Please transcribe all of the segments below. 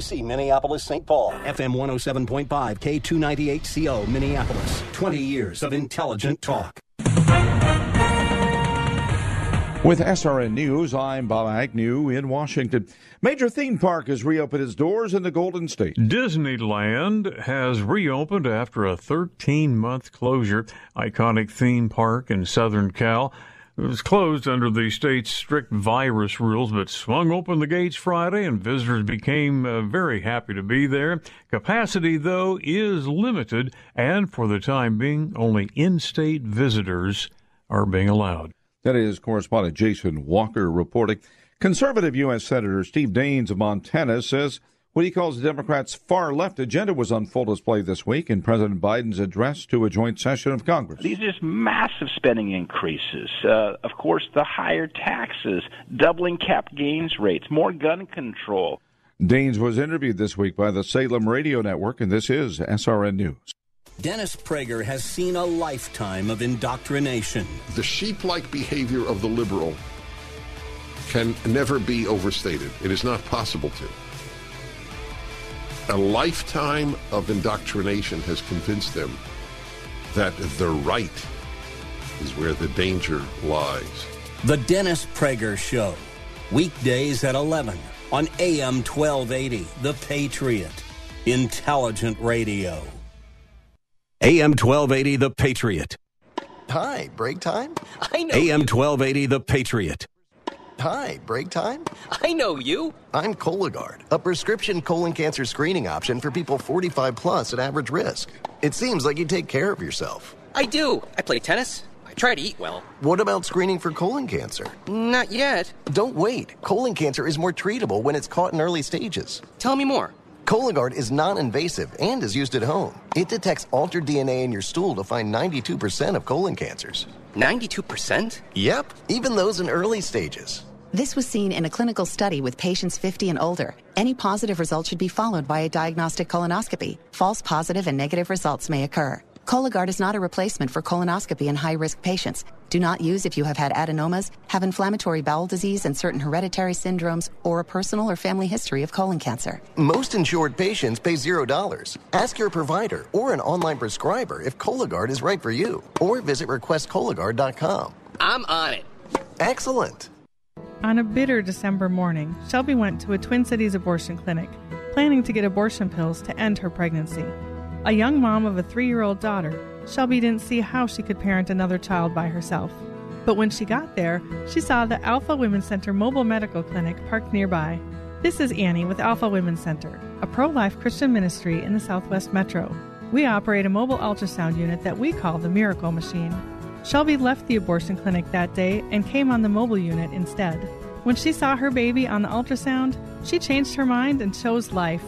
See Minneapolis, St. Paul, FM 107.5, K298CO, Minneapolis. 20 years of intelligent talk. With SRN News, I'm Bob Agnew in Washington. Major theme park has reopened its doors in the Golden State. Disneyland has reopened after a 13 month closure. Iconic theme park in Southern Cal it was closed under the state's strict virus rules, but swung open the gates Friday, and visitors became uh, very happy to be there. Capacity, though, is limited, and for the time being, only in state visitors are being allowed. That is correspondent Jason Walker reporting. Conservative U.S. Senator Steve Daines of Montana says what he calls the Democrats' far left agenda was on full display this week in President Biden's address to a joint session of Congress. These are just massive spending increases. Uh, of course, the higher taxes, doubling cap gains rates, more gun control. Daines was interviewed this week by the Salem Radio Network, and this is SRN News. Dennis Prager has seen a lifetime of indoctrination. The sheep like behavior of the liberal can never be overstated. It is not possible to a lifetime of indoctrination has convinced them that the right is where the danger lies. The Dennis Prager Show, weekdays at 11 on AM 1280, The Patriot, intelligent radio. AM 1280, The Patriot. Hi, break time? I know. AM 1280, The Patriot. Hi, break time? I know you. I'm Cologuard, a prescription colon cancer screening option for people 45 plus at average risk. It seems like you take care of yourself. I do. I play tennis. I try to eat well. What about screening for colon cancer? Not yet. Don't wait. Colon cancer is more treatable when it's caught in early stages. Tell me more. Cologuard is non invasive and is used at home. It detects altered DNA in your stool to find 92% of colon cancers. 92%? Yep, even those in early stages. This was seen in a clinical study with patients 50 and older. Any positive result should be followed by a diagnostic colonoscopy. False positive and negative results may occur. Cologuard is not a replacement for colonoscopy in high risk patients. Do not use if you have had adenomas, have inflammatory bowel disease and certain hereditary syndromes, or a personal or family history of colon cancer. Most insured patients pay $0. Ask your provider or an online prescriber if Cologuard is right for you, or visit requestcologuard.com. I'm on it. Excellent. On a bitter December morning, Shelby went to a Twin Cities abortion clinic, planning to get abortion pills to end her pregnancy. A young mom of a three year old daughter, Shelby didn't see how she could parent another child by herself. But when she got there, she saw the Alpha Women's Center mobile medical clinic parked nearby. This is Annie with Alpha Women's Center, a pro life Christian ministry in the Southwest Metro. We operate a mobile ultrasound unit that we call the Miracle Machine. Shelby left the abortion clinic that day and came on the mobile unit instead. When she saw her baby on the ultrasound, she changed her mind and chose life.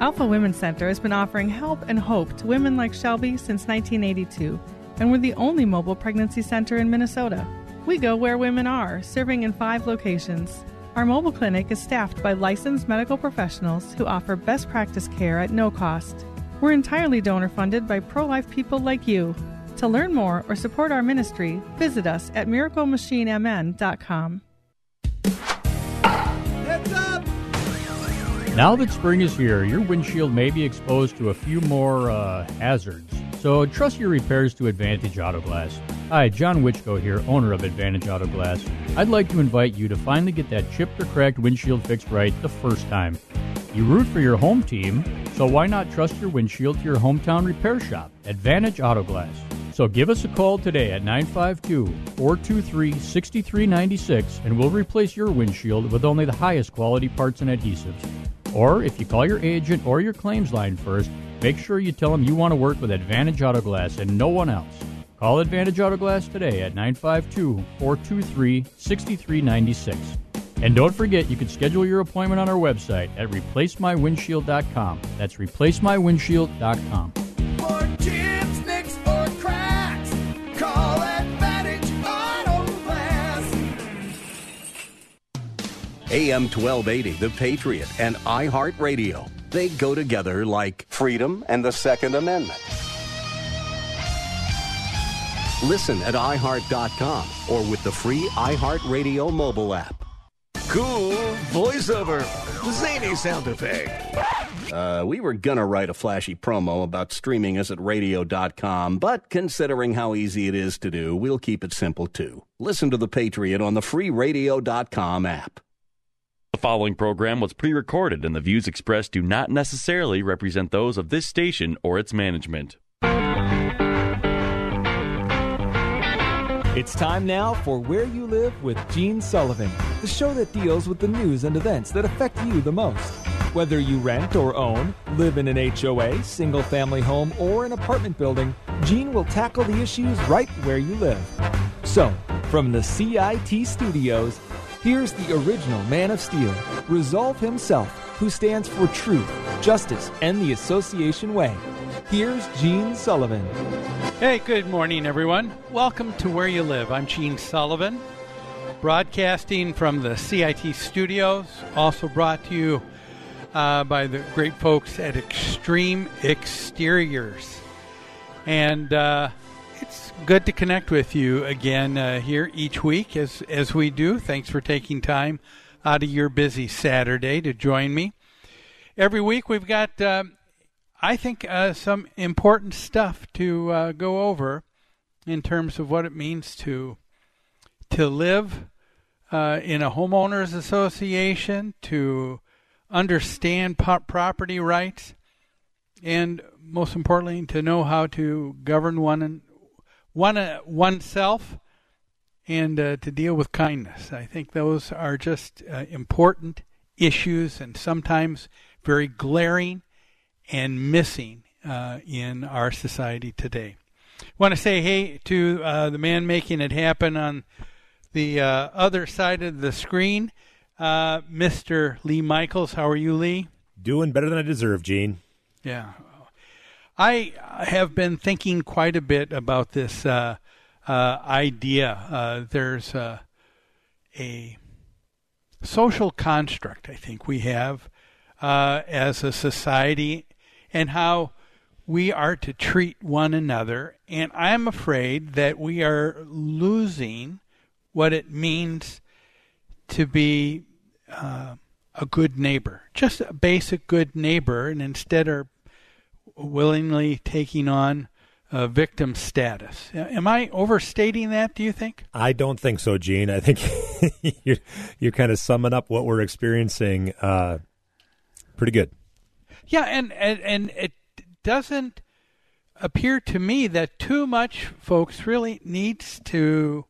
Alpha Women's Center has been offering help and hope to women like Shelby since 1982, and we're the only mobile pregnancy center in Minnesota. We go where women are, serving in five locations. Our mobile clinic is staffed by licensed medical professionals who offer best practice care at no cost. We're entirely donor funded by pro life people like you. To learn more or support our ministry, visit us at miraclemachinemn.com. Heads up! Now that spring is here, your windshield may be exposed to a few more uh, hazards. So trust your repairs to Advantage Auto Glass. Hi, John Wichko here, owner of Advantage Auto Glass. I'd like to invite you to finally get that chipped or cracked windshield fixed right the first time. You root for your home team, so why not trust your windshield to your hometown repair shop, Advantage Auto Glass? So give us a call today at 952 423 6396 and we'll replace your windshield with only the highest quality parts and adhesives. Or if you call your agent or your claims line first, make sure you tell them you want to work with Advantage Auto Glass and no one else. Call Advantage Auto Glass today at 952 423 6396. And don't forget, you can schedule your appointment on our website at replacemywindshield.com. That's replacemywindshield.com. AM 1280, The Patriot, and iHeartRadio. They go together like freedom and the Second Amendment. Listen at iHeart.com or with the free iHeartRadio mobile app. Cool voiceover. Zany sound effect. Uh, we were gonna write a flashy promo about streaming us at radio.com, but considering how easy it is to do, we'll keep it simple too. Listen to The Patriot on the free radio.com app. The following program was pre recorded, and the views expressed do not necessarily represent those of this station or its management. It's time now for Where You Live with Gene Sullivan, the show that deals with the news and events that affect you the most. Whether you rent or own, live in an HOA, single family home, or an apartment building, Gene will tackle the issues right where you live. So, from the CIT studios, here's the original Man of Steel, Resolve himself, who stands for truth, justice, and the association way. Here's Gene Sullivan. Hey, good morning, everyone. Welcome to Where You Live. I'm Gene Sullivan, broadcasting from the CIT studios, also brought to you uh, by the great folks at Extreme Exteriors. And uh, it's good to connect with you again uh, here each week as, as we do. Thanks for taking time out of your busy Saturday to join me. Every week we've got uh, I think uh, some important stuff to uh, go over in terms of what it means to to live uh, in a homeowners association, to understand property rights, and most importantly, to know how to govern one one uh, oneself and uh, to deal with kindness. I think those are just uh, important issues and sometimes very glaring and missing uh, in our society today. Want to say hey to uh, the man making it happen on the uh, other side of the screen, uh, Mr. Lee Michaels. How are you, Lee? Doing better than I deserve, Gene. Yeah. I have been thinking quite a bit about this uh, uh, idea. there's a social construct I think we have as a society and how we are to treat one another. And I'm afraid that we are losing what it means to be uh, a good neighbor, just a basic good neighbor, and instead are willingly taking on a victim status. Am I overstating that? Do you think? I don't think so, Gene. I think you're, you're kind of summing up what we're experiencing uh, pretty good. Yeah, and, and and it doesn't appear to me that too much, folks, really needs to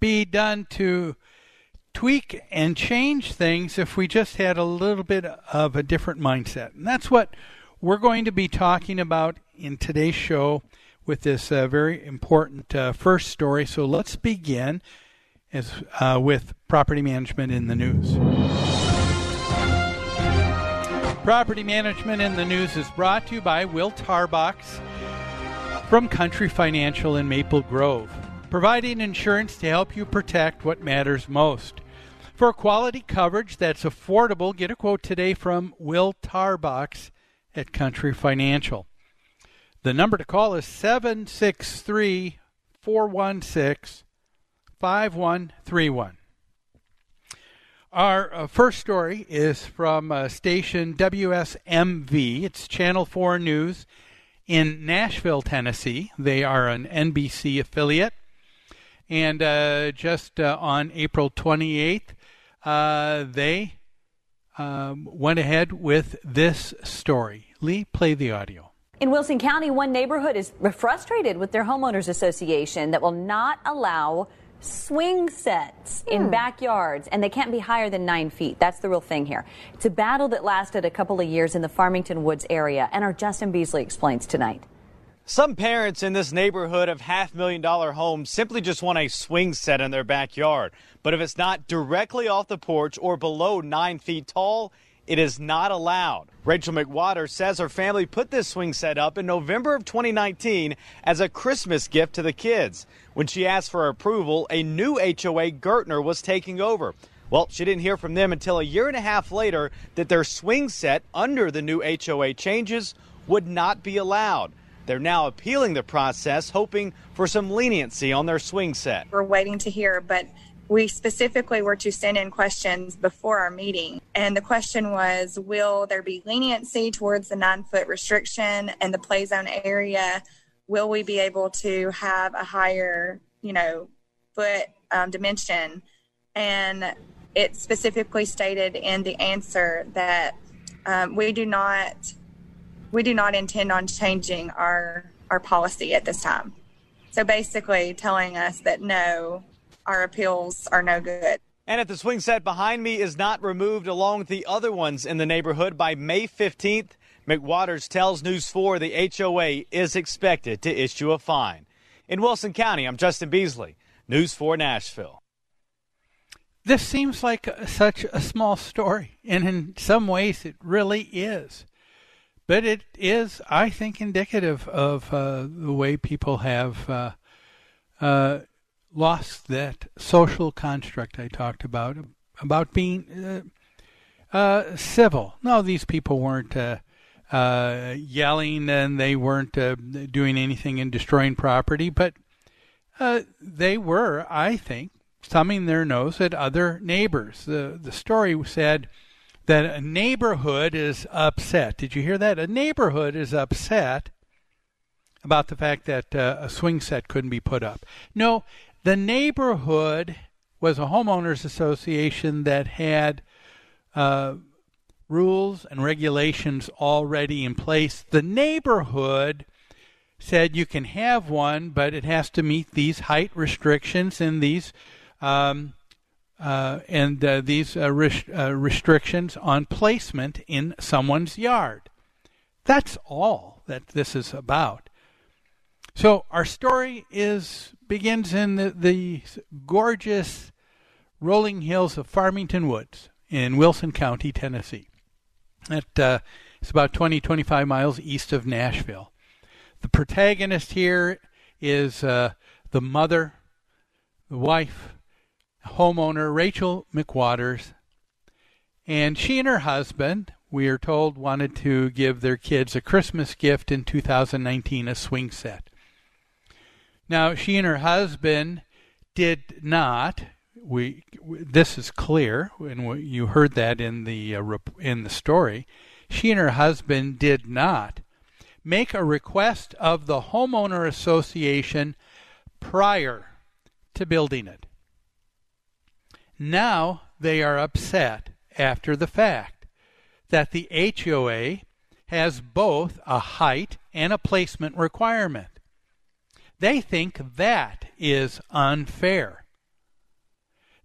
be done to tweak and change things if we just had a little bit of a different mindset. And that's what we're going to be talking about in today's show with this uh, very important uh, first story. So let's begin as uh, with property management in the news. Property Management in the News is brought to you by Will Tarbox from Country Financial in Maple Grove, providing insurance to help you protect what matters most. For quality coverage that's affordable, get a quote today from Will Tarbox at Country Financial. The number to call is 763 416 5131. Our uh, first story is from uh, station WSMV. It's Channel 4 News in Nashville, Tennessee. They are an NBC affiliate. And uh, just uh, on April 28th, uh, they um, went ahead with this story. Lee, play the audio. In Wilson County, one neighborhood is frustrated with their homeowners association that will not allow swing sets in Hmm. backyards, and they can't be higher than nine feet. That's the real thing here. It's a battle that lasted a couple of years in the Farmington Woods area, and our Justin Beasley explains tonight. Some parents in this neighborhood of half million dollar homes simply just want a swing set in their backyard. But if it's not directly off the porch or below nine feet tall, it is not allowed. Rachel McWater says her family put this swing set up in November of 2019 as a Christmas gift to the kids. When she asked for approval, a new HOA Gertner was taking over. Well, she didn't hear from them until a year and a half later that their swing set under the new HOA changes would not be allowed. They're now appealing the process, hoping for some leniency on their swing set. We're waiting to hear, but we specifically were to send in questions before our meeting. And the question was Will there be leniency towards the nine foot restriction and the play zone area? Will we be able to have a higher, you know, foot um, dimension? And it specifically stated in the answer that um, we do not we do not intend on changing our our policy at this time. So basically telling us that no, our appeals are no good. And if the swing set behind me is not removed along with the other ones in the neighborhood by May 15th, McWaters tells News 4 the HOA is expected to issue a fine. In Wilson County, I'm Justin Beasley, News 4 Nashville. This seems like such a small story, and in some ways it really is. But it is, I think, indicative of uh, the way people have uh, uh, lost that social construct I talked about, about being uh, uh, civil. No, these people weren't uh, yelling and they weren't doing anything and destroying property, but they were, I think, thumbing their nose at other neighbors. The, the story said that a neighborhood is upset. Did you hear that? A neighborhood is upset about the fact that uh, a swing set couldn't be put up. No, the neighborhood was a homeowners association that had uh, rules and regulations already in place. The neighborhood said you can have one, but it has to meet these height restrictions and these um, uh, and uh, these uh, res- uh, restrictions on placement in someone's yard. That's all that this is about. So our story is begins in the, the gorgeous rolling hills of Farmington Woods in Wilson County, Tennessee. It, uh, it's about 20, 25 miles east of Nashville. The protagonist here is uh, the mother, the wife, homeowner Rachel McWaters, and she and her husband, we are told, wanted to give their kids a Christmas gift in 2019, a swing set. Now, she and her husband did not. We this is clear, and you heard that in the uh, in the story. She and her husband did not make a request of the homeowner association prior to building it. Now they are upset after the fact that the HOA has both a height and a placement requirement. They think that is unfair.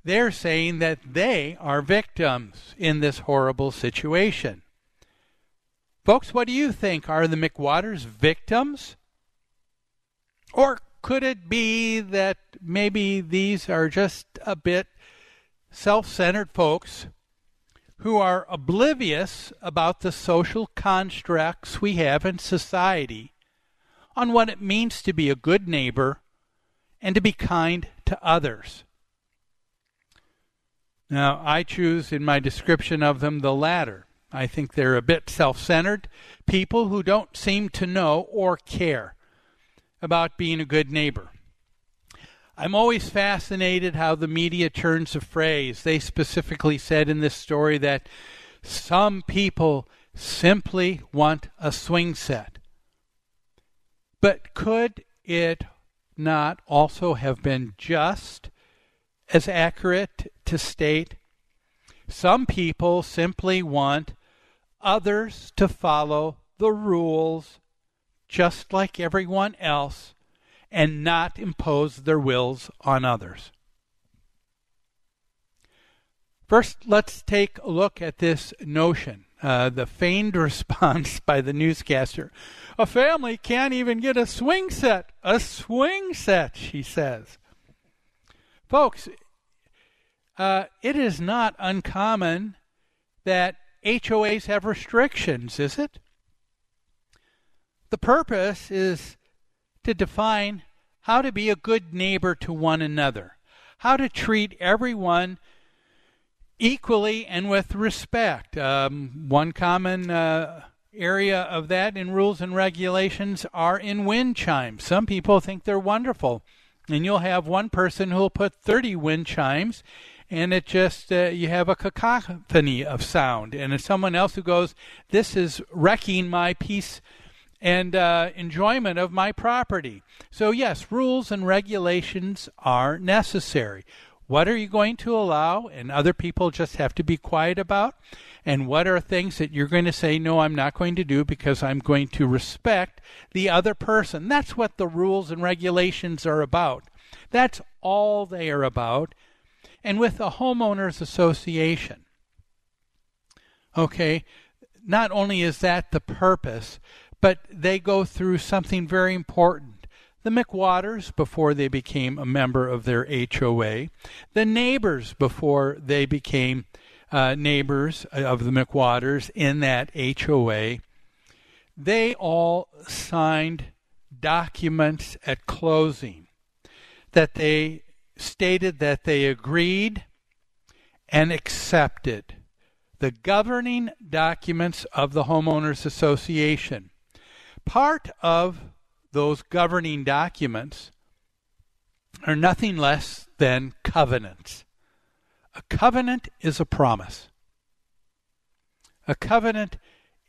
They're saying that they are victims in this horrible situation. Folks, what do you think? Are the McWaters victims? Or could it be that maybe these are just a bit self centered folks who are oblivious about the social constructs we have in society on what it means to be a good neighbor and to be kind to others. Now, I choose in my description of them the latter. I think they're a bit self centered people who don't seem to know or care about being a good neighbor. I'm always fascinated how the media turns a phrase. They specifically said in this story that some people simply want a swing set. But could it not also have been just as accurate to state some people simply want others to follow the rules just like everyone else and not impose their wills on others. First, let's take a look at this notion uh, the feigned response by the newscaster. A family can't even get a swing set. A swing set, she says. Folks, uh, it is not uncommon that HOAs have restrictions, is it? The purpose is to define how to be a good neighbor to one another, how to treat everyone equally and with respect. Um, one common uh, area of that in rules and regulations are in wind chimes. Some people think they're wonderful, and you'll have one person who'll put 30 wind chimes. And it just, uh, you have a cacophony of sound. And it's someone else who goes, This is wrecking my peace and uh, enjoyment of my property. So, yes, rules and regulations are necessary. What are you going to allow and other people just have to be quiet about? And what are things that you're going to say, no, I'm not going to do because I'm going to respect the other person? That's what the rules and regulations are about. That's all they are about. And with the homeowners association, okay, not only is that the purpose, but they go through something very important. The McWaters before they became a member of their HOA, the neighbors before they became uh, neighbors of the McWaters in that HOA, they all signed documents at closing that they stated that they agreed and accepted the governing documents of the homeowners association. Part of those governing documents are nothing less than covenants. A covenant is a promise. A covenant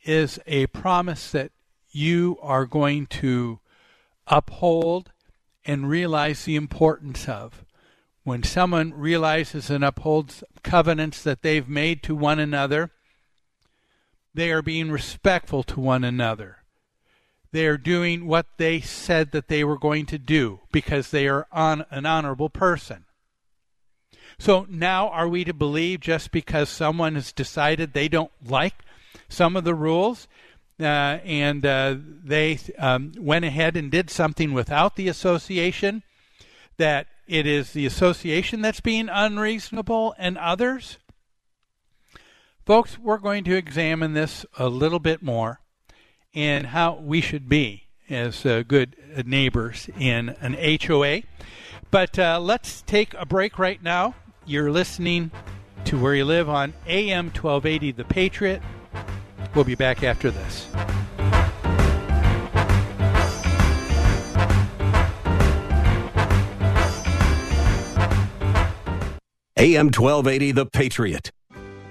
is a promise that you are going to uphold and realize the importance of. When someone realizes and upholds covenants that they've made to one another, they are being respectful to one another. They are doing what they said that they were going to do because they are on an honorable person. So now are we to believe just because someone has decided they don't like some of the rules uh, and uh, they um, went ahead and did something without the association that it is the association that's being unreasonable and others? Folks, we're going to examine this a little bit more and how we should be as uh, good neighbors in an HOA. But uh, let's take a break right now. You're listening to Where You Live on AM 1280 The Patriot. We'll be back after this. AM 1280, The Patriot.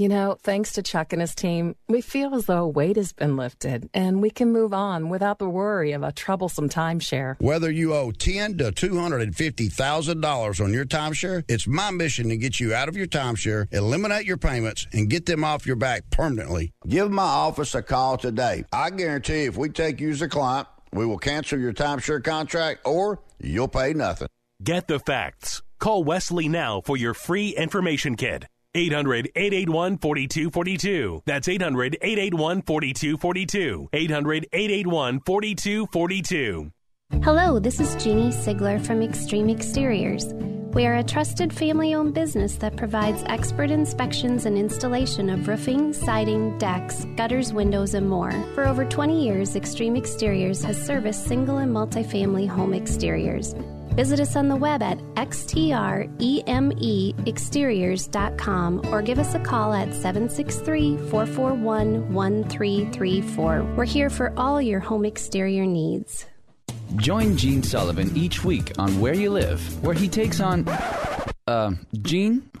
You know, thanks to Chuck and his team, we feel as though a weight has been lifted and we can move on without the worry of a troublesome timeshare. Whether you owe ten to two hundred and fifty thousand dollars on your timeshare, it's my mission to get you out of your timeshare, eliminate your payments, and get them off your back permanently. Give my office a call today. I guarantee if we take you as a client, we will cancel your timeshare contract or you'll pay nothing. Get the facts. Call Wesley now for your free information kit. 800 881 4242. That's 800 881 4242. 800 881 4242. Hello, this is Jeannie Sigler from Extreme Exteriors. We are a trusted family owned business that provides expert inspections and installation of roofing, siding, decks, gutters, windows, and more. For over 20 years, Extreme Exteriors has serviced single and multifamily home exteriors. Visit us on the web at xtremeexteriors.com or give us a call at 763 441 1334. We're here for all your home exterior needs. Join Gene Sullivan each week on Where You Live, where he takes on. Uh, Gene,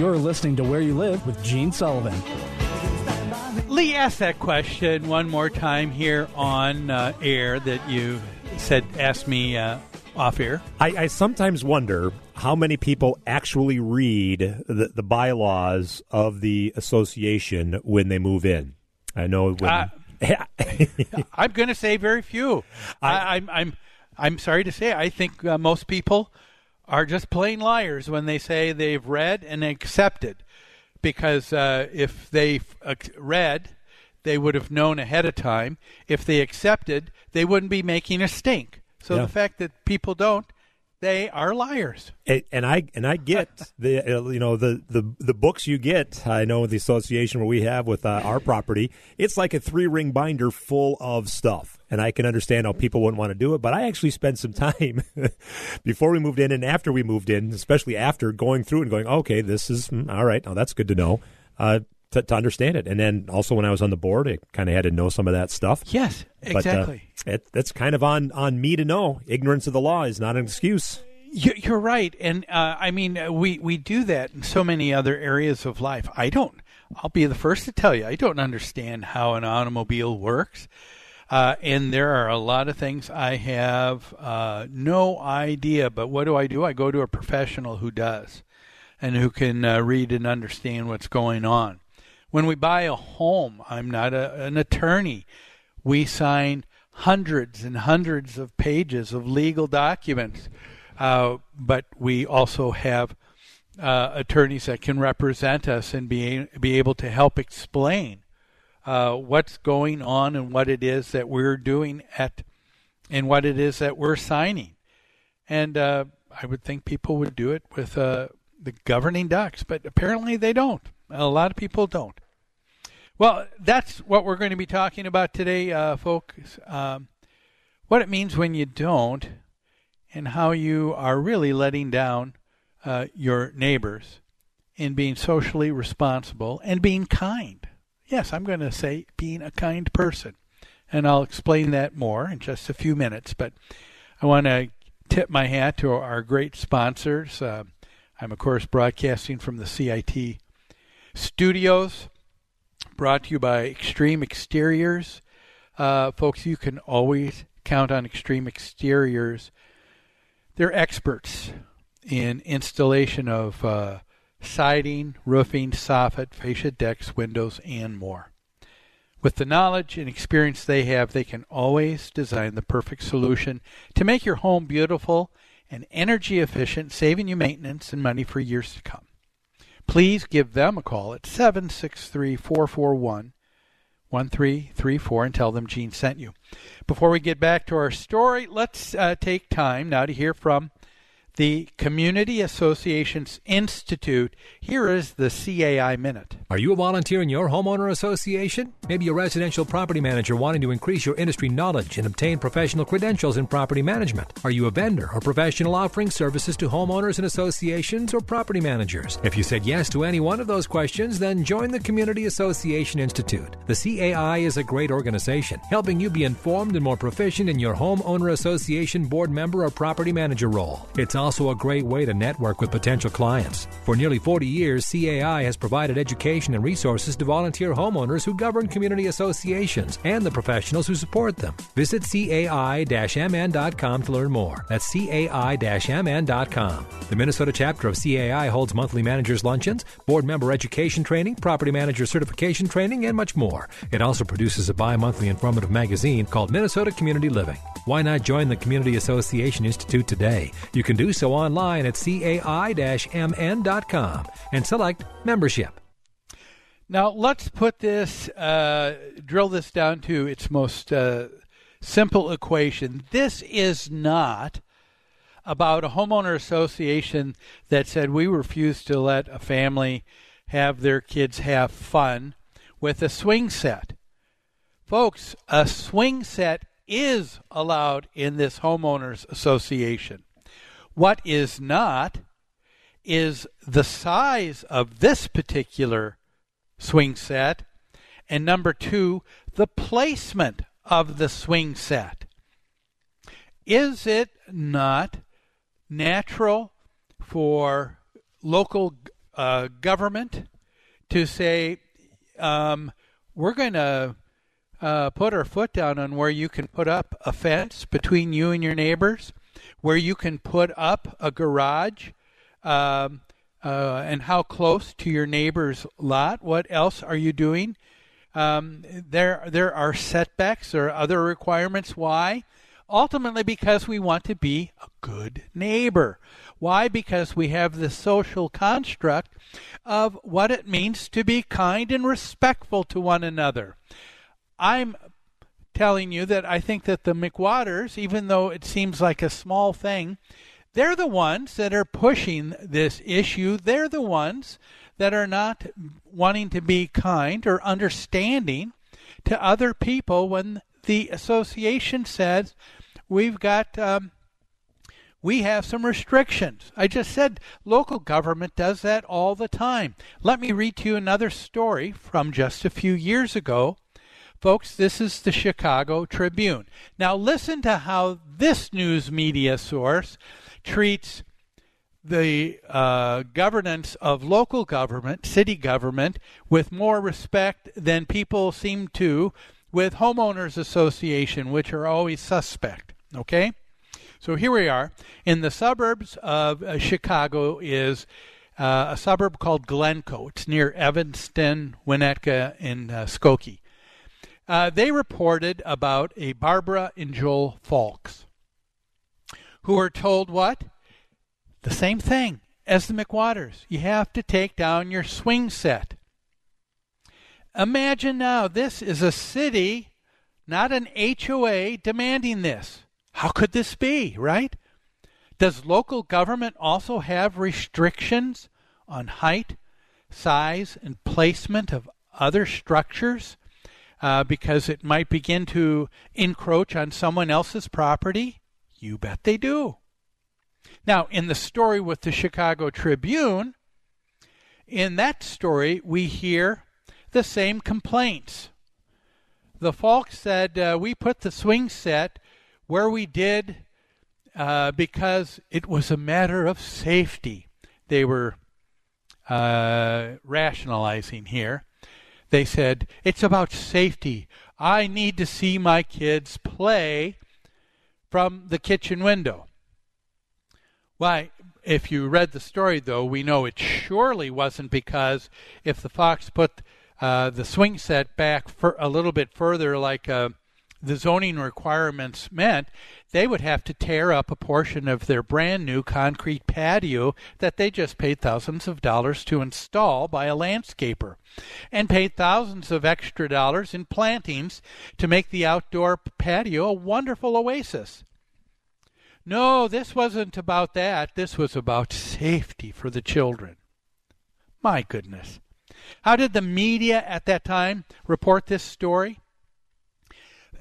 You're listening to Where You Live with Gene Sullivan. Lee asked that question one more time here on uh, air that you said asked me uh, off air. I, I sometimes wonder how many people actually read the, the bylaws of the association when they move in. I know when. Uh, I'm going to say very few. I, I'm I'm I'm sorry to say. I think uh, most people are just plain liars when they say they've read and accepted, because uh, if they uh, read, they would have known ahead of time. If they accepted, they wouldn't be making a stink. So Yeah. the fact that people don't, they are liars. And, and I and I get the uh, you know the, the the books you get. I know the association where we have with uh, our property, it's like a three ring binder full of stuff. And I can understand how people wouldn't want to do it, but I actually spent some time before we moved in and after we moved in, especially after going through and going, okay, this is mm, all right. Now that's good to know. Uh, to, to understand it, and then also when I was on the board, I kind of had to know some of that stuff. Yes, But, uh, exactly. it, that's kind of on on me to know. Ignorance of the law is not an excuse. You- You're right, and uh, I mean uh, we we do that in so many other areas of life. I don't. I'll be the first to tell you. I don't understand how an automobile works, uh, and there are a lot of things I have uh, no idea. But what do I do? I go to a professional who does, and who can uh, read and understand what's going on. When we buy a home, I'm not a, an attorney. We sign hundreds and hundreds of pages of legal documents, uh, but we also have uh, attorneys that can represent us and be be able to help explain uh, what's going on and what it is that we're doing at and what it is that we're signing. And uh, I would think people would do it with uh, the governing ducks, but apparently they don't. A lot of people don't. Well, that's what we're going to be talking about today, uh, folks. Um, what it means when you don't, and how you are really letting down uh, your neighbors in being socially responsible and being kind. Yes, I'm going to say being a kind person. And I'll explain that more in just a few minutes. But I want to tip my hat to our great sponsors. Uh, I'm, of course, broadcasting from the CIT studios, brought to you by Extreme Exteriors. Uh, folks, you can always count on Extreme Exteriors. They're experts in installation of uh, siding, roofing, soffit, fascia decks, windows, and more. With the knowledge and experience they have, they can always design the perfect solution to make your home beautiful and energy efficient, saving you maintenance and money for years to come. Please give them a call at 763 441 1334 and tell them Gene sent you. Before we get back to our story, let's uh, take time now to hear from the Community Associations Institute. Here is the CAI Minute. Are you a volunteer in your homeowner association? Maybe a residential property manager wanting to increase your industry knowledge and obtain professional credentials in property management. Are you a vendor or professional offering services to homeowners and associations or property managers? If you said yes to any one of those questions, then join the Community Association Institute. The CAI is a great organization, helping you be informed and more proficient in your homeowner association board member or property manager role. It's also a great way to network with potential clients. For nearly 40 years, CAI has provided education and resources to volunteer homeowners who govern community associations and the professionals who support them. Visit cai-mn.com to learn more. That's cai-mn.com. The Minnesota chapter of CAI holds monthly managers luncheons, board member education training, property manager certification training, and much more. It also produces a bi-monthly informative magazine called Minnesota Community Living. Why not join the Community Association Institute today? You can do so online at cai-mn.com and select membership. Now let's put this, uh, drill this down to its most uh, simple equation. This is not about a homeowner association that said we refuse to let a family have their kids have fun with a swing set. Folks, a swing set is allowed in this homeowners association. What is not is the size of this particular swing set. And number two, the placement of the swing set. Is it not natural for local uh, government to say, um, we're going to uh, put our foot down on where you can put up a fence between you and your neighbors, where you can put up a garage, um, uh, and how close to your neighbor's lot. What else are you doing? Um, there, there are setbacks or other requirements. Why? Ultimately, because we want to be a good neighbor. Why? Because we have the social construct of what it means to be kind and respectful to one another. I'm telling you that I think that the McWaters, even though it seems like a small thing, they're the ones that are pushing this issue. They're the ones that are not wanting to be kind or understanding to other people when the association says we've got um, we have some restrictions. I just said local government does that all the time. Let me read to you another story from just a few years ago. Folks, this is the Chicago Tribune. Now, listen to how this news media source treats the uh, governance of local government, city government, with more respect than people seem to with homeowners association, which are always suspect. Okay, so here we are in the suburbs of uh, Chicago. Is uh, a suburb called Glencoe. It's near Evanston, Winnetka, and uh, Skokie. Uh, they reported about a Barbara and Joel Falks who are told what? The same thing as the McWaters. You have to take down your swing set. Imagine now, this is a city, not an HOA, demanding this. How could this be, right? Does local government also have restrictions on height, size, and placement of other structures uh, because it might begin to encroach on someone else's property? You bet they do. Now, in the story with the Chicago Tribune, in that story, we hear the same complaints. The folks said, uh, We put the swing set where we did uh, because it was a matter of safety. They were uh, rationalizing here. They said, It's about safety. I need to see my kids play from the kitchen window. Why, if you read the story, though, we know it surely wasn't because if the fox put uh, the swing set back a little bit further, like uh, the zoning requirements meant, they would have to tear up a portion of their brand new concrete patio that they just paid thousands of dollars to install by a landscaper and paid thousands of extra dollars in plantings to make the outdoor patio a wonderful oasis. No, this wasn't about that. This was about safety for the children. My goodness. How did the media at that time report this story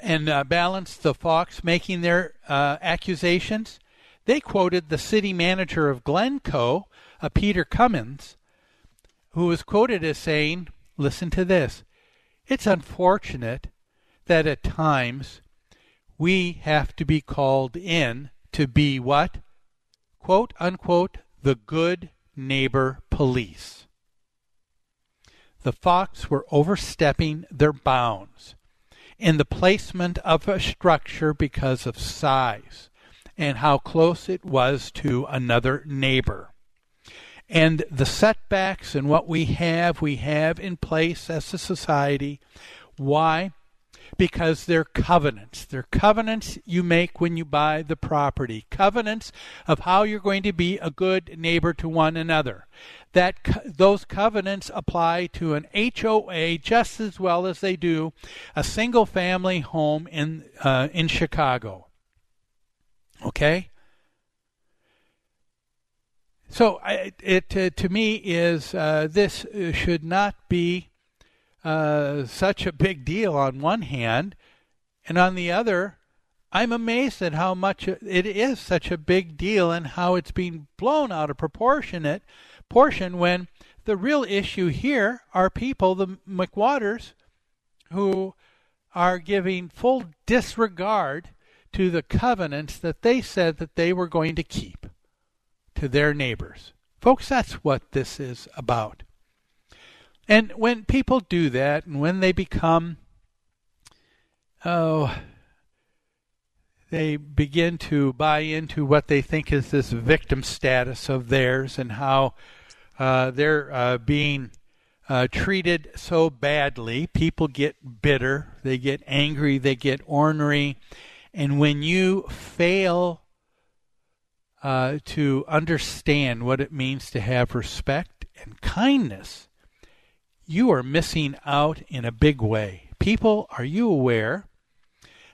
and uh, balance the Fox making their uh, accusations? They quoted the city manager of Glencoe, uh, Peter Cummins, who was quoted as saying, Listen to this. It's unfortunate that at times we have to be called in to be what? Quote unquote, the good neighbor police. The Fox were overstepping their bounds in the placement of a structure because of size and how close it was to another neighbor. And the setbacks and what we have, we have in place as a society. Why? Because they're covenants. They're covenants you make when you buy the property, covenants of how you're going to be a good neighbor to one another. That those covenants apply to an HOA just as well as they do a single family home in uh, in Chicago. Okay. So it, it uh, to me is uh, this uh, should not be uh, such a big deal on one hand, and on the other, I'm amazed at how much it is such a big deal and how it's being blown out of proportionate portion when the real issue here are people, the McWaters, who are giving full disregard to the covenants that they said that they were going to keep to their neighbors. Folks, that's what this is about. And when people do that, and when they become, oh, they begin to buy into what they think is this victim status of theirs and how uh, they're uh, being uh, treated so badly. People get bitter, they get angry, they get ornery. And when you fail uh, to understand what it means to have respect and kindness, you are missing out in a big way. People, are you aware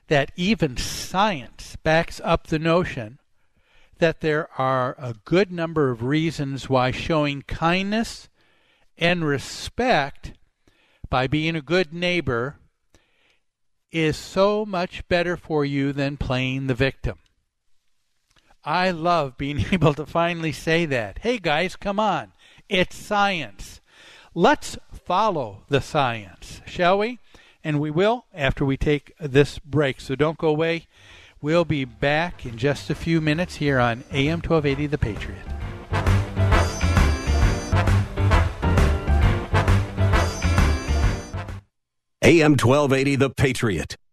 that even science backs up the notion that there are a good number of reasons why showing kindness and respect by being a good neighbor is so much better for you than playing the victim. I love being able to finally say that. Hey guys, come on. It's science. Let's follow the science, shall we? And we will after we take this break. So don't go away. We'll be back in just a few minutes here on AM 1280 The Patriot. AM 1280 The Patriot.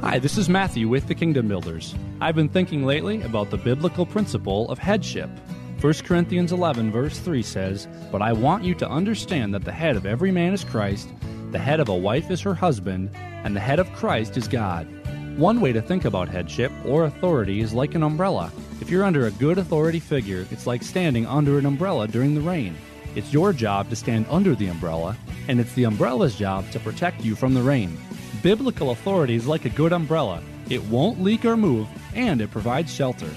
Hi, this is Matthew with the Kingdom Builders. I've been thinking lately about the biblical principle of headship. 1 Corinthians 11, verse 3 says, But I want you to understand that the head of every man is Christ, the head of a wife is her husband, and the head of Christ is God. One way to think about headship or authority is like an umbrella. If you're under a good authority figure, it's like standing under an umbrella during the rain. It's your job to stand under the umbrella, and it's the umbrella's job to protect you from the rain. Biblical authority is like a good umbrella. It won't leak or move, and it provides shelter.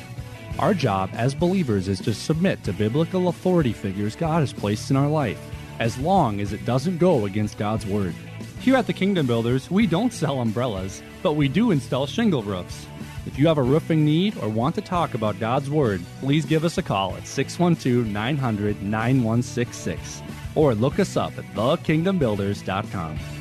Our job as believers is to submit to biblical authority figures God has placed in our life, as long as it doesn't go against God's Word. Here at the Kingdom Builders, we don't sell umbrellas, but we do install shingle roofs. If you have a roofing need or want to talk about God's Word, please give us a call at 612 900 9166 or look us up at thekingdombuilders.com.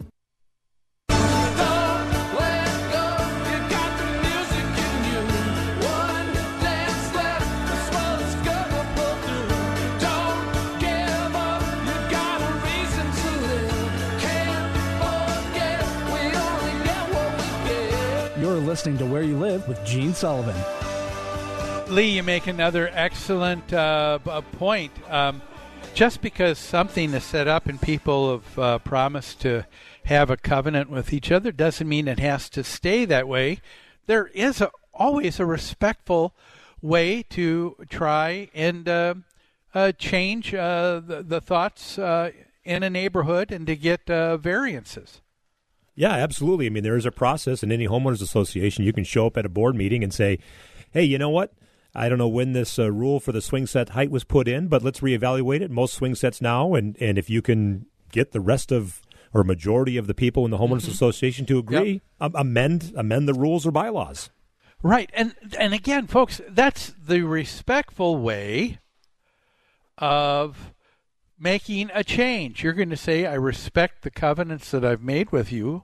Listening to Where You Live with Gene Sullivan. Lee, you make another excellent uh, point. Um, just because something is set up and people have uh, promised to have a covenant with each other doesn't mean it has to stay that way. There is a, always a respectful way to try and uh, uh, change uh, the, the thoughts uh, in a neighborhood and to get uh, variances. Yeah, absolutely. I mean, there is a process in any homeowners association. You can show up at a board meeting and say, "Hey, you know what? I don't know when this uh, rule for the swing set height was put in, but let's reevaluate it. Most swing sets now, and and if you can get the rest of or majority of the people in the homeowners Mhm. association to agree, am- amend amend the rules or bylaws." Right, and and again, folks, that's the respectful way of making a change. You're going to say, "I respect the covenants that I've made with you,"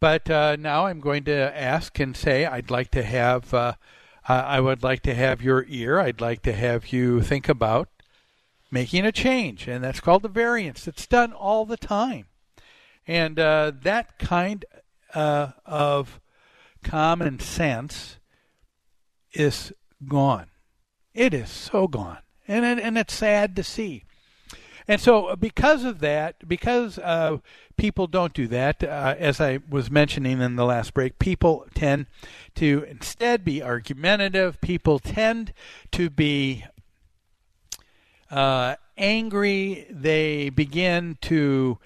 but uh, now I'm going to ask and say, "I'd like to have, uh, I would like to have your ear. I'd like to have you think about making a change," and that's called the variance. It's done all the time, and uh, that kind uh, of common sense is gone. It is so gone, and it, and it's sad to see. And so, uh, because of that, because uh, people don't do that, uh, as I was mentioning in the last break, people tend to instead be argumentative. People tend to be uh, angry. They begin to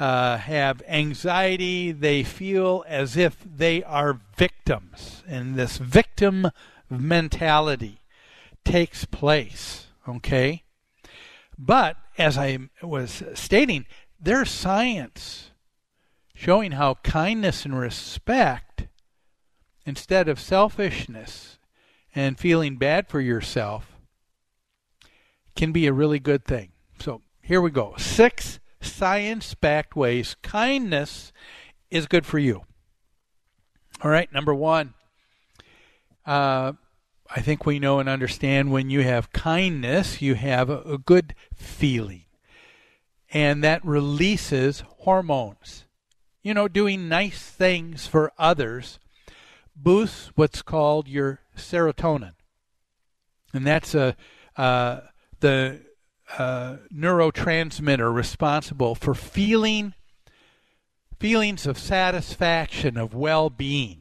uh, have anxiety. They feel as if they are victims, and this victim mentality takes place. Okay? But as I was stating, there's science showing how kindness and respect, instead of selfishness and feeling bad for yourself, can be a really good thing. So here we go. Six science backed ways kindness is good for you. All right, number one. Uh, I think we know and understand when you have kindness, you have a, a good feeling. And that releases hormones. You know, doing nice things for others boosts what's called your serotonin. And that's a, uh, the uh, neurotransmitter responsible for feeling feelings of satisfaction, of well being.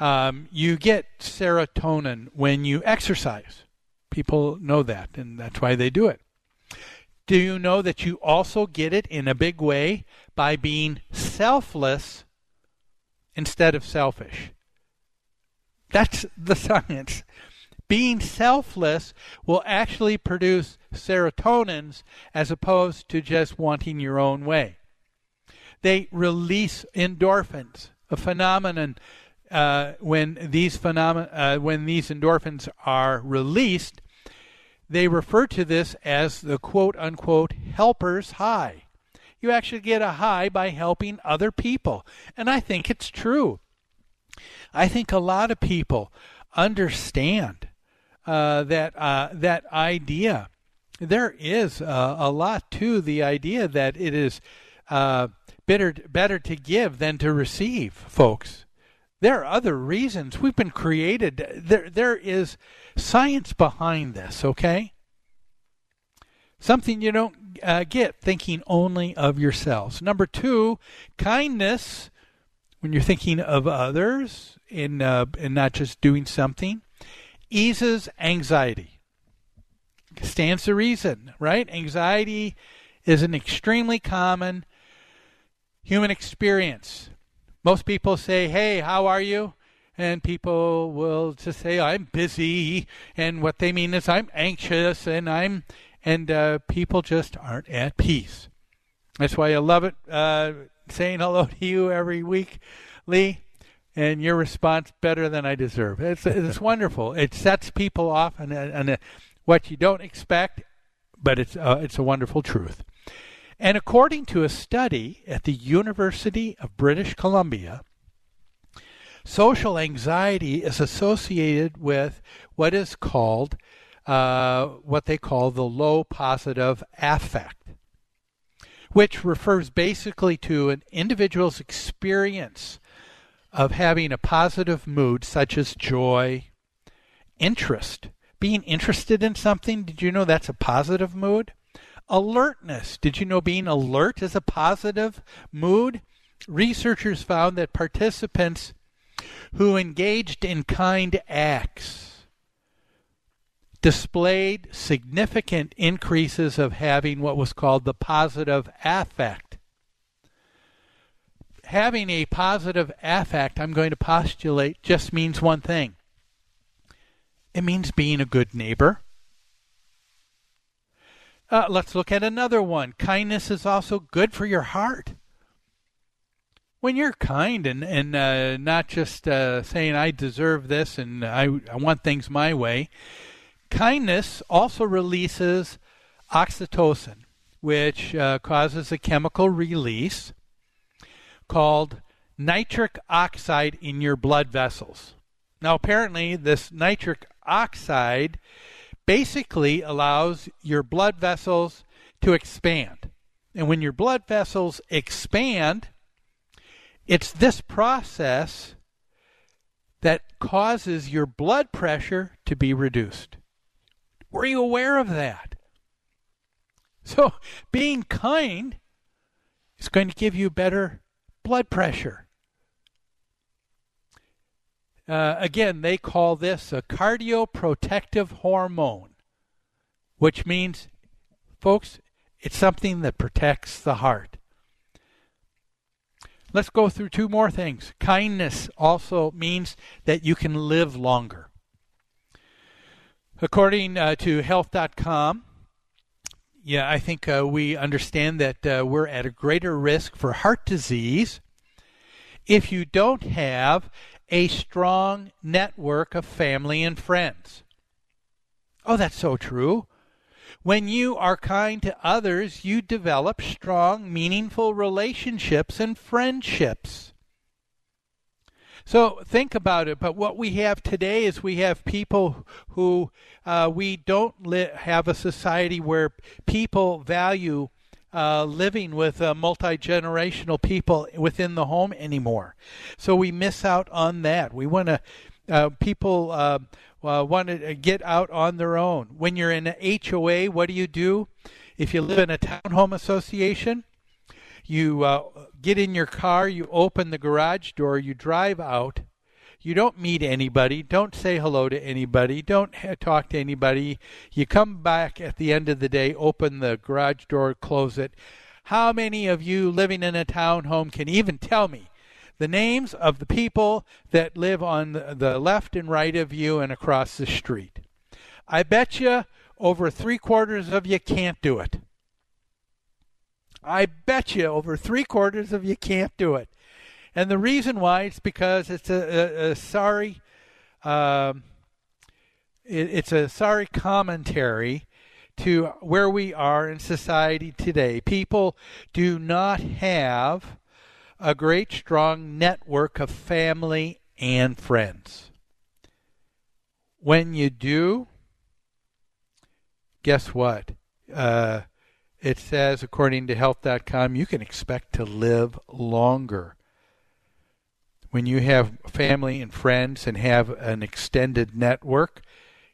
Um, you get serotonin when you exercise. People know that, and that's why they do it. Do you know that you also get it in a big way by being selfless instead of selfish? That's the science. Being selfless will actually produce serotonins as opposed to just wanting your own way. They release endorphins, a phenomenon uh, when these phenomena, uh, when these endorphins are released, they refer to this as the quote unquote helper's high. you actually get a high by helping other people. And I think it's true. I think a lot of people understand uh, that uh, that idea. There is uh, a lot to the idea that it is uh, better better to give than to receive, folks. There are other reasons we've been created. There there is science behind this. Okay, something you don't uh, get thinking only of yourselves. Number two, kindness. When you're thinking of others and uh, and not just doing something, eases anxiety. Stands to reason, right? Anxiety is an extremely common human experience. Most people say, "Hey, how are you?" and people will just say, "I'm busy," and what they mean is, "I'm anxious," and I'm and uh, people just aren't at peace. That's why I love it uh, saying hello to you every week, Lee, and your response better than I deserve. It's it's wonderful. It sets people off on, on a, what you don't expect, but it's uh, it's a wonderful truth. And according to a study at the University of British Columbia, social anxiety is associated with what is called uh, what they call the low positive affect, which refers basically to an individual's experience of having a positive mood, such as joy, interest. Being interested in something, did you know that's a positive mood? Alertness. Did you know being alert is a positive mood? Researchers found that participants who engaged in kind acts displayed significant increases of having what was called the positive affect. Having a positive affect, I'm going to postulate, just means one thing it means being a good neighbor. Uh, let's look at another one. Kindness is also good for your heart. When you're kind and, and uh, not just uh, saying, I deserve this and I, I want things my way, Kindness also releases oxytocin, which uh, causes a chemical release called nitric oxide in your blood vessels. Now, apparently, this nitric oxide basically allows your blood vessels to expand. And when your blood vessels expand, it's this process that causes your blood pressure to be reduced. Were you aware of that? So, being kind is going to give you better blood pressure. Uh, again, they call this a cardioprotective hormone, which means, folks, it's something that protects the heart. Let's go through two more things. Kindness also means that you can live longer. According uh, to health.com, yeah, I think uh, we understand that uh, we're at a greater risk for heart disease if you don't have a strong network of family and friends. Oh, that's so true. When you are kind to others, you develop strong, meaningful relationships and friendships. So think about it. But what we have today is we have people who uh, we don't li- have a society where people value uh, living with uh, multi generational people within the home anymore. So we miss out on that. We want to. Uh, people uh, uh, want to get out on their own. When you're in an HOA, what do you do? If you live in a townhome association, you get in your car, you open the garage door, you drive out. You don't meet anybody. Don't say hello to anybody. Don't talk to anybody. You come back at the end of the day, open the garage door, close it. How many of you living in a townhome can even tell me the names of the people that live on the left and right of you and across the street? I bet you over three quarters of you can't do it. I bet you over three quarters of you can't do it. And the reason why is because it's a, a, a sorry, um, it, it's a sorry commentary to where we are in society today. People do not have a great, strong network of family and friends. When you do, guess what? Uh, it says, according to health.com, you can expect to live longer. When you have family and friends and have an extended network,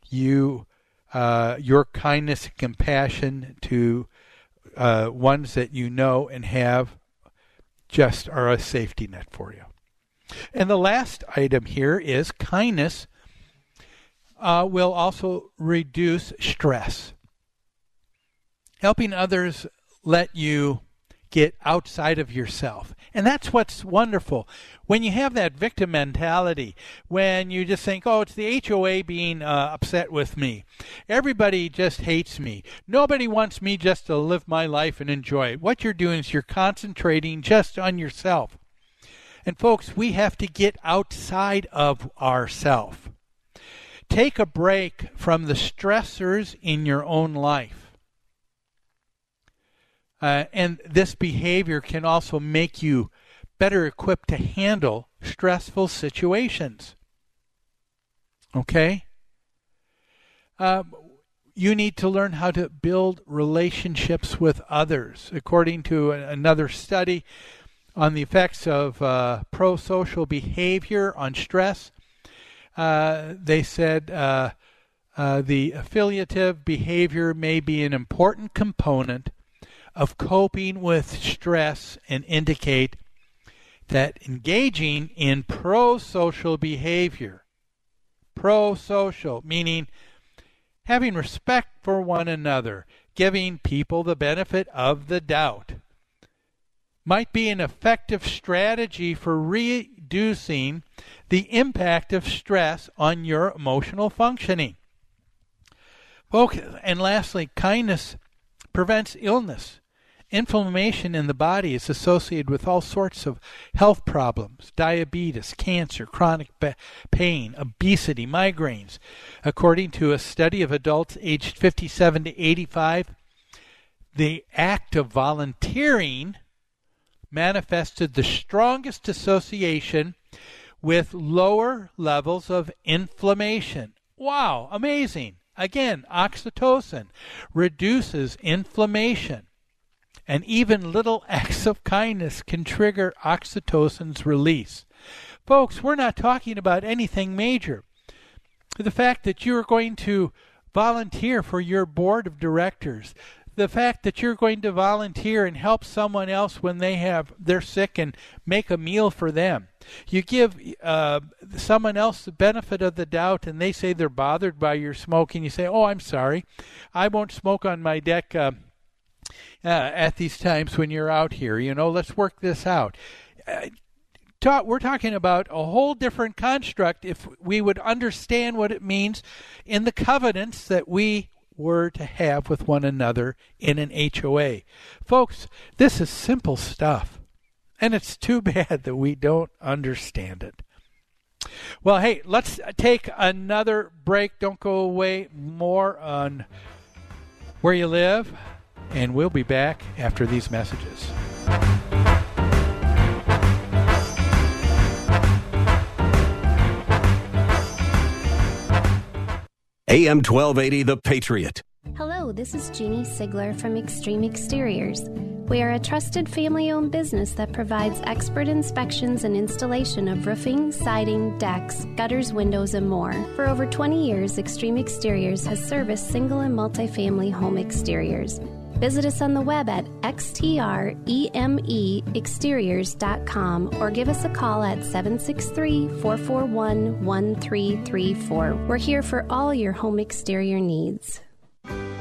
you uh, your kindness and compassion to uh, ones that you know and have just are a safety net for you. And the last item here is kindness uh, will also reduce stress. Helping others let you get outside of yourself. And that's what's wonderful. When you have that victim mentality, when you just think, oh, it's the HOA being uh, upset with me. Everybody just hates me. Nobody wants me just to live my life and enjoy it. What you're doing is you're concentrating just on yourself. And folks, we have to get outside of ourself. Take a break from the stressors in your own life uh, and this behavior can also make you better equipped to handle stressful situations. Okay? Um, you need to learn how to build relationships with others. According to another study on the effects of uh, pro social behavior on stress, uh, they said uh, uh the affiliative behavior may be an important component of coping with stress and indicate that engaging in pro social behavior, pro social, meaning having respect for one another, giving people the benefit of the doubt, might be an effective strategy for reducing the impact of stress on your emotional functioning. and lastly, kindness prevents illness. Inflammation in the body is associated with all sorts of health problems diabetes, cancer, chronic pain, obesity, migraines. According to a study of adults aged 57 to 85, the act of volunteering manifested the strongest association with lower levels of inflammation. Wow, amazing. Again, oxytocin reduces inflammation and even little acts of kindness can trigger oxytocin's release. Folks, we're not talking about anything major. The fact that you're going to volunteer for your board of directors, the fact that you're going to volunteer and help someone else when they have they're sick and make a meal for them. You give uh, someone else the benefit of the doubt, and they say they're bothered by your smoking. You say, "Oh, I'm sorry, I won't smoke on my deck." Uh, uh, at these times when you're out here. You know, let's work this out. Uh, we're talking about a whole different construct if we would understand what it means in the covenants that we were to have with one another in an HOA. Folks, this is simple stuff. And it's too bad that we don't understand it. Well, hey, let's take another break. Don't go away. More on where you live and we'll be back after these messages. AM 1280, The Patriot. Hello, this is Jeannie Sigler from Extreme Exteriors. We are a trusted family owned business that provides expert inspections and installation of roofing, siding, decks, gutters, windows, and more. For over 20 years, Extreme Exteriors has serviced single and multifamily home exteriors. Visit us on the web at xtremeexteriors.com or give us a call at 763 441 1334. We're here for all your home exterior needs.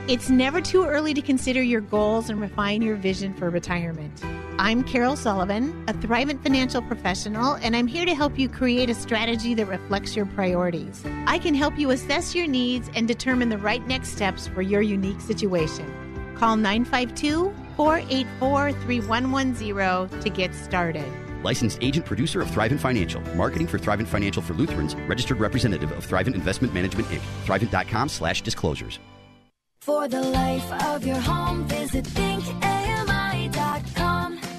It's never too early to consider your goals and refine your vision for retirement. I'm Carol Sullivan, a Thrivent financial professional, and I'm here to help you create a strategy that reflects your priorities. I can help you assess your needs and determine the right next steps for your unique situation. Call 952 484 3110 to get started. Licensed agent producer of Thrivent Financial. Marketing for Thrivent Financial for Lutherans. Registered representative of Thrivent Investment Management Inc. Thrivent.com slash disclosures. For the life of your home, visit thinkami.com.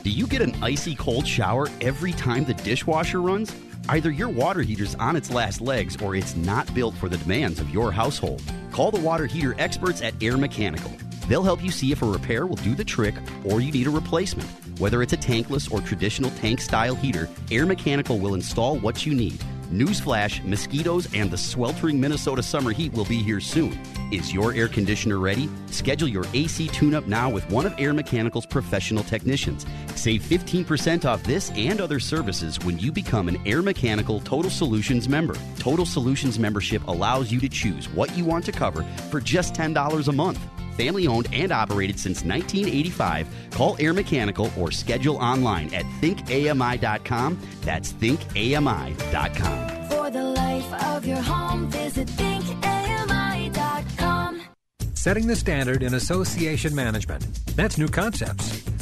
Do you get an icy cold shower every time the dishwasher runs? Either your water heater's on its last legs or it's not built for the demands of your household. Call the water heater experts at Air Mechanical. They'll help you see if a repair will do the trick or you need a replacement. Whether it's a tankless or traditional tank style heater, Air Mechanical will install what you need. Newsflash, mosquitoes and the sweltering Minnesota summer heat will be here soon. Is your air conditioner ready? Schedule your AC tune up now with one of Air Mechanical's professional technicians. Save 15% off this and other services when you become an Air Mechanical Total Solutions member. Total Solutions membership allows you to choose what you want to cover for just $10 a month. Family owned and operated since 1985. Call Air Mechanical or schedule online at thinkami.com. That's thinkami.com. For the life of your home, visit thinkami.com. Setting the standard in association management. That's New Concepts.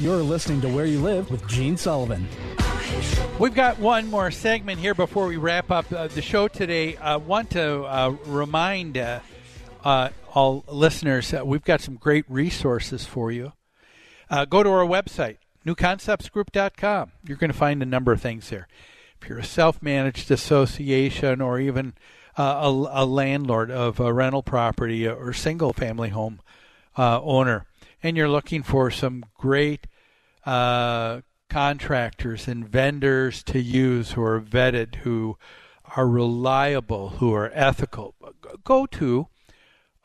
You're listening to Where You Live with Gene Sullivan. We've got one more segment here before we wrap up uh, the show today. I want to uh, remind uh, uh, all listeners that we've got some great resources for you. Uh, go to our website, newconceptsgroup.com. You're going to find a number of things there. If you're a self managed association or even uh, a, a, landlord of a rental property or single family home owner, and you're looking for some great contractors and vendors to use who are vetted, who are reliable, who are ethical, go to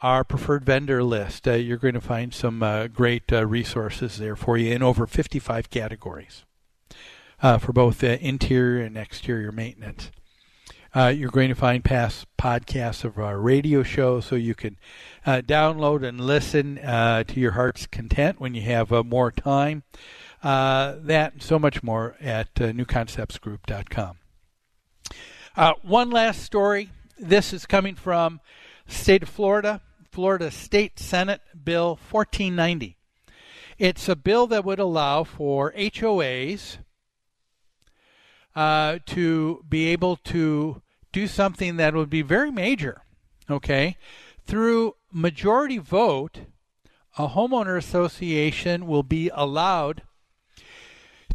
our preferred vendor list. Uh, you're going to find some uh, great uh, resources there for you in over 55 categories uh, for both interior and exterior maintenance. Uh, you're going to find past podcasts of our radio show so you can uh, download and listen to your heart's content when you have more time. Uh, that and so much more at uh, newconceptsgroup.com. Uh, one last story. This is coming from state of Florida, Florida State Senate Bill 1490. It's a bill that would allow for HOAs uh, to be able to do something that would be very major. Okay, through majority vote, a homeowner association will be allowed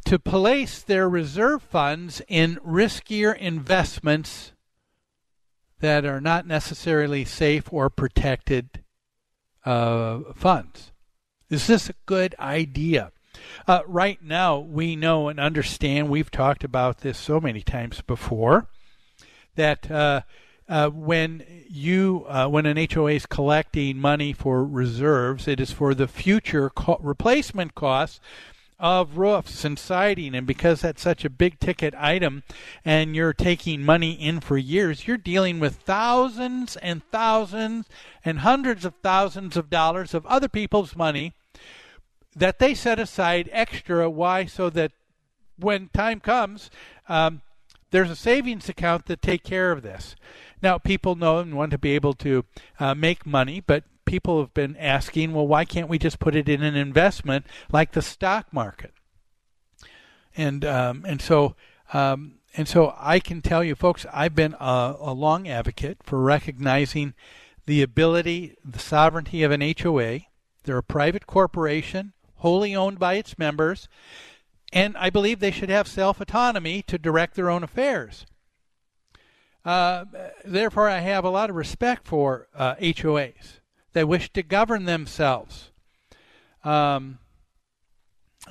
to place their reserve funds in riskier investments that are not necessarily safe or protected uh, funds. Is this a good idea? Uh, right now, we know and understand, we've talked about this so many times before, that uh, uh, when you uh, when an HOA is collecting money for reserves, it is for the future co- replacement costs of roofs and siding and because that's such a big ticket item and you're taking money in for years you're dealing with thousands and thousands and hundreds of thousands of dollars of other people's money that they set aside extra. Why? So that when time comes um, there's a savings account that take care of this. Now people know and want to be able to uh, make money but people have been asking, well, why can't we just put it in an investment like the stock market? And um, and so um, and so I can tell you, folks, I've been a, a long advocate for recognizing the ability, the sovereignty of an HOA. They're a private corporation, wholly owned by its members. and I believe they should have self autonomy to direct their own affairs. Uh, therefore, I have a lot of respect for uh, HOAs that wish to govern themselves. Um,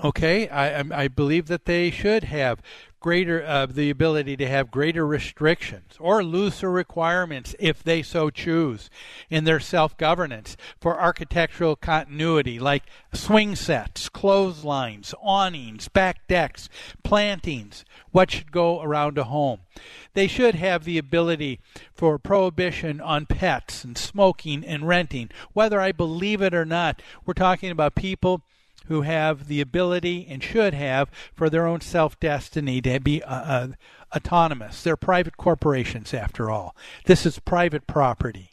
okay, I I believe that they should have greater uh, the ability to have greater restrictions or looser requirements if they so choose in their self-governance for architectural continuity like swing sets clotheslines awnings back decks plantings what should go around a home. They should have the ability for prohibition on pets and smoking and renting. Whether i believe it or not we're talking about people who have the ability and should have for their own self destiny to be uh, uh, autonomous. They're private corporations, after all. This is private property.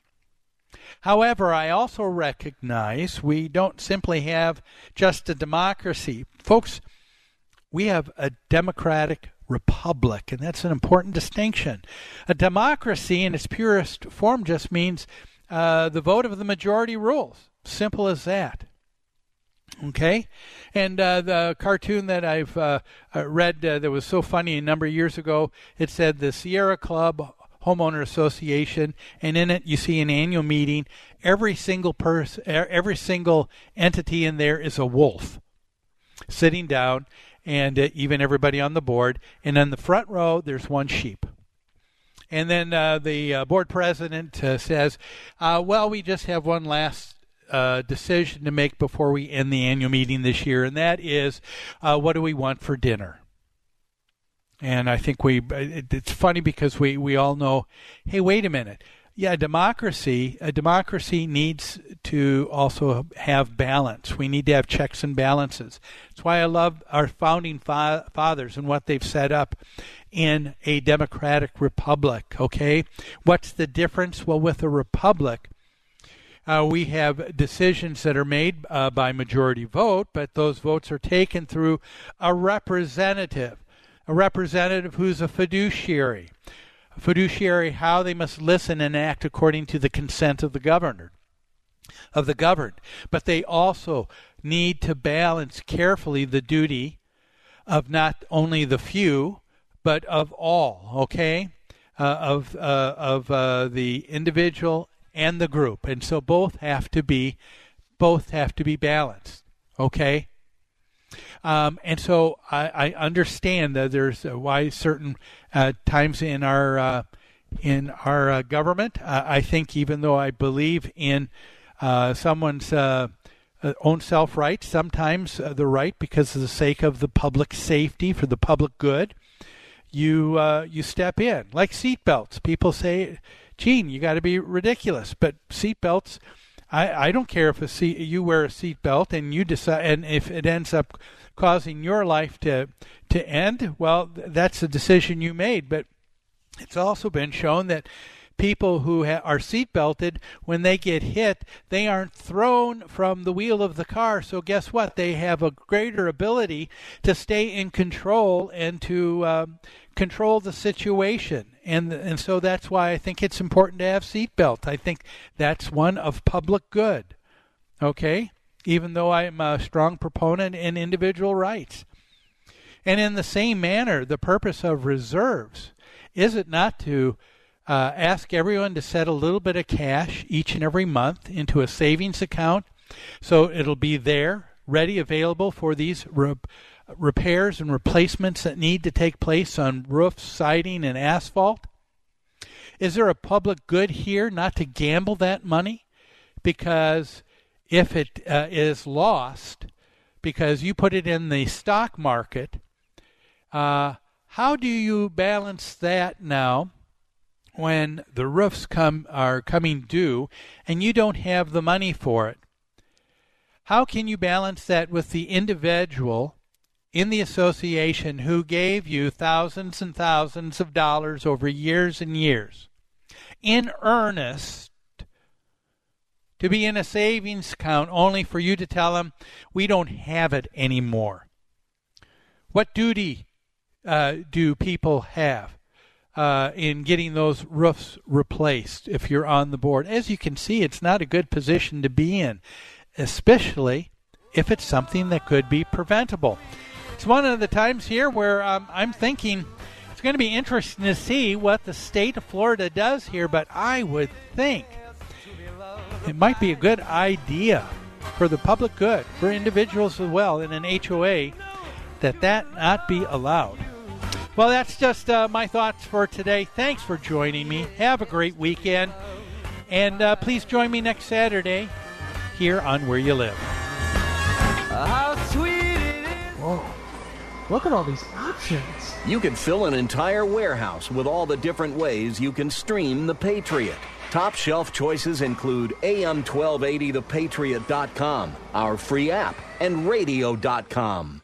However, I also recognize we don't simply have just a democracy. Folks, we have a democratic republic, and that's an important distinction. A democracy, in its purest form, just means uh, the vote of the majority rules. Simple as that. Okay, and uh, the cartoon that I've uh, uh, read uh, that was so funny a number of years ago, it said the Sierra Club Homeowner Association, and in it you see an annual meeting. Every single person, every single entity in there is a wolf, sitting down, and uh, even everybody on the board. And on the front row, there's one sheep. And then uh, the board president says, "Well, we just have one last uh, decision to make before we end the annual meeting this year, and that is uh, what do we want for dinner? And I think we, it, it's funny because we, we all know, hey, wait a minute. Yeah, democracy, a democracy needs to also have balance. We need to have checks and balances. That's why I love our founding fa- fathers and what they've set up in a democratic republic, okay? What's the difference? Well, with a republic, uh, we have decisions that are made uh, by majority vote, but those votes are taken through a representative, a representative who's a fiduciary. A fiduciary, how they must listen and act according to the consent of the governor, of the governed. But they also need to balance carefully the duty of not only the few, but of all. Okay, uh, of uh, of uh, the individual and the group, and so both have to be both have to be balanced. Okay. Um, and so I, I, understand that there's uh, why certain uh, times in our uh, in our uh, government, uh, I think even though I believe in uh, someone's own self rights, sometimes the right because of the sake of the public safety for the public good, you you step in like seatbelts. People say Gene, you got to be ridiculous. But seatbelts, I, I don't care if a seat, you wear a seatbelt and you decide, and if it ends up causing your life to to end, well, that's a decision you made. But it's also been shown that people who ha- are seatbelted, when they get hit, they aren't thrown from the wheel of the car. So guess what? They have a greater ability to stay in control and to um, control the situation. And and so that's why I think it's important to have seatbelt. I think that's one of public good. Okay? Even though I'm a strong proponent in individual rights. And in the same manner, the purpose of reserves is it not to uh, ask everyone to set a little bit of cash each and every month into a savings account so it'll be there, ready, available for these re- repairs and replacements that need to take place on roofs, siding, and asphalt? Is there a public good here not to gamble that money? Because if it uh, is lost, because you put it in the stock market, uh, how do you balance that now when the roofs come are coming due and you don't have the money for it? How can you balance that with the individual in the association who gave you thousands and thousands of dollars over years and years in earnest to be in a savings account only for you to tell them we don't have it anymore? What duty uh, do people have uh, in getting those roofs replaced if you're on the board? As you can see, it's not a good position to be in, especially if it's something that could be preventable. it's one of the times here where um, I'm thinking it's going to be interesting to see what the state of Florida does here, but I would think it might be a good idea for the public good, for individuals as well in an HOA, that that not be allowed. Well, that's just uh, my thoughts for today. Thanks for joining me. Have a great weekend. And uh, please join me next Saturday here on Where You Live. How sweet it is. Whoa. Look at all these options. You can fill an entire warehouse with all the different ways you can stream The Patriot. Top shelf choices include AM1280thepatriot.com, our free app, and radio.com.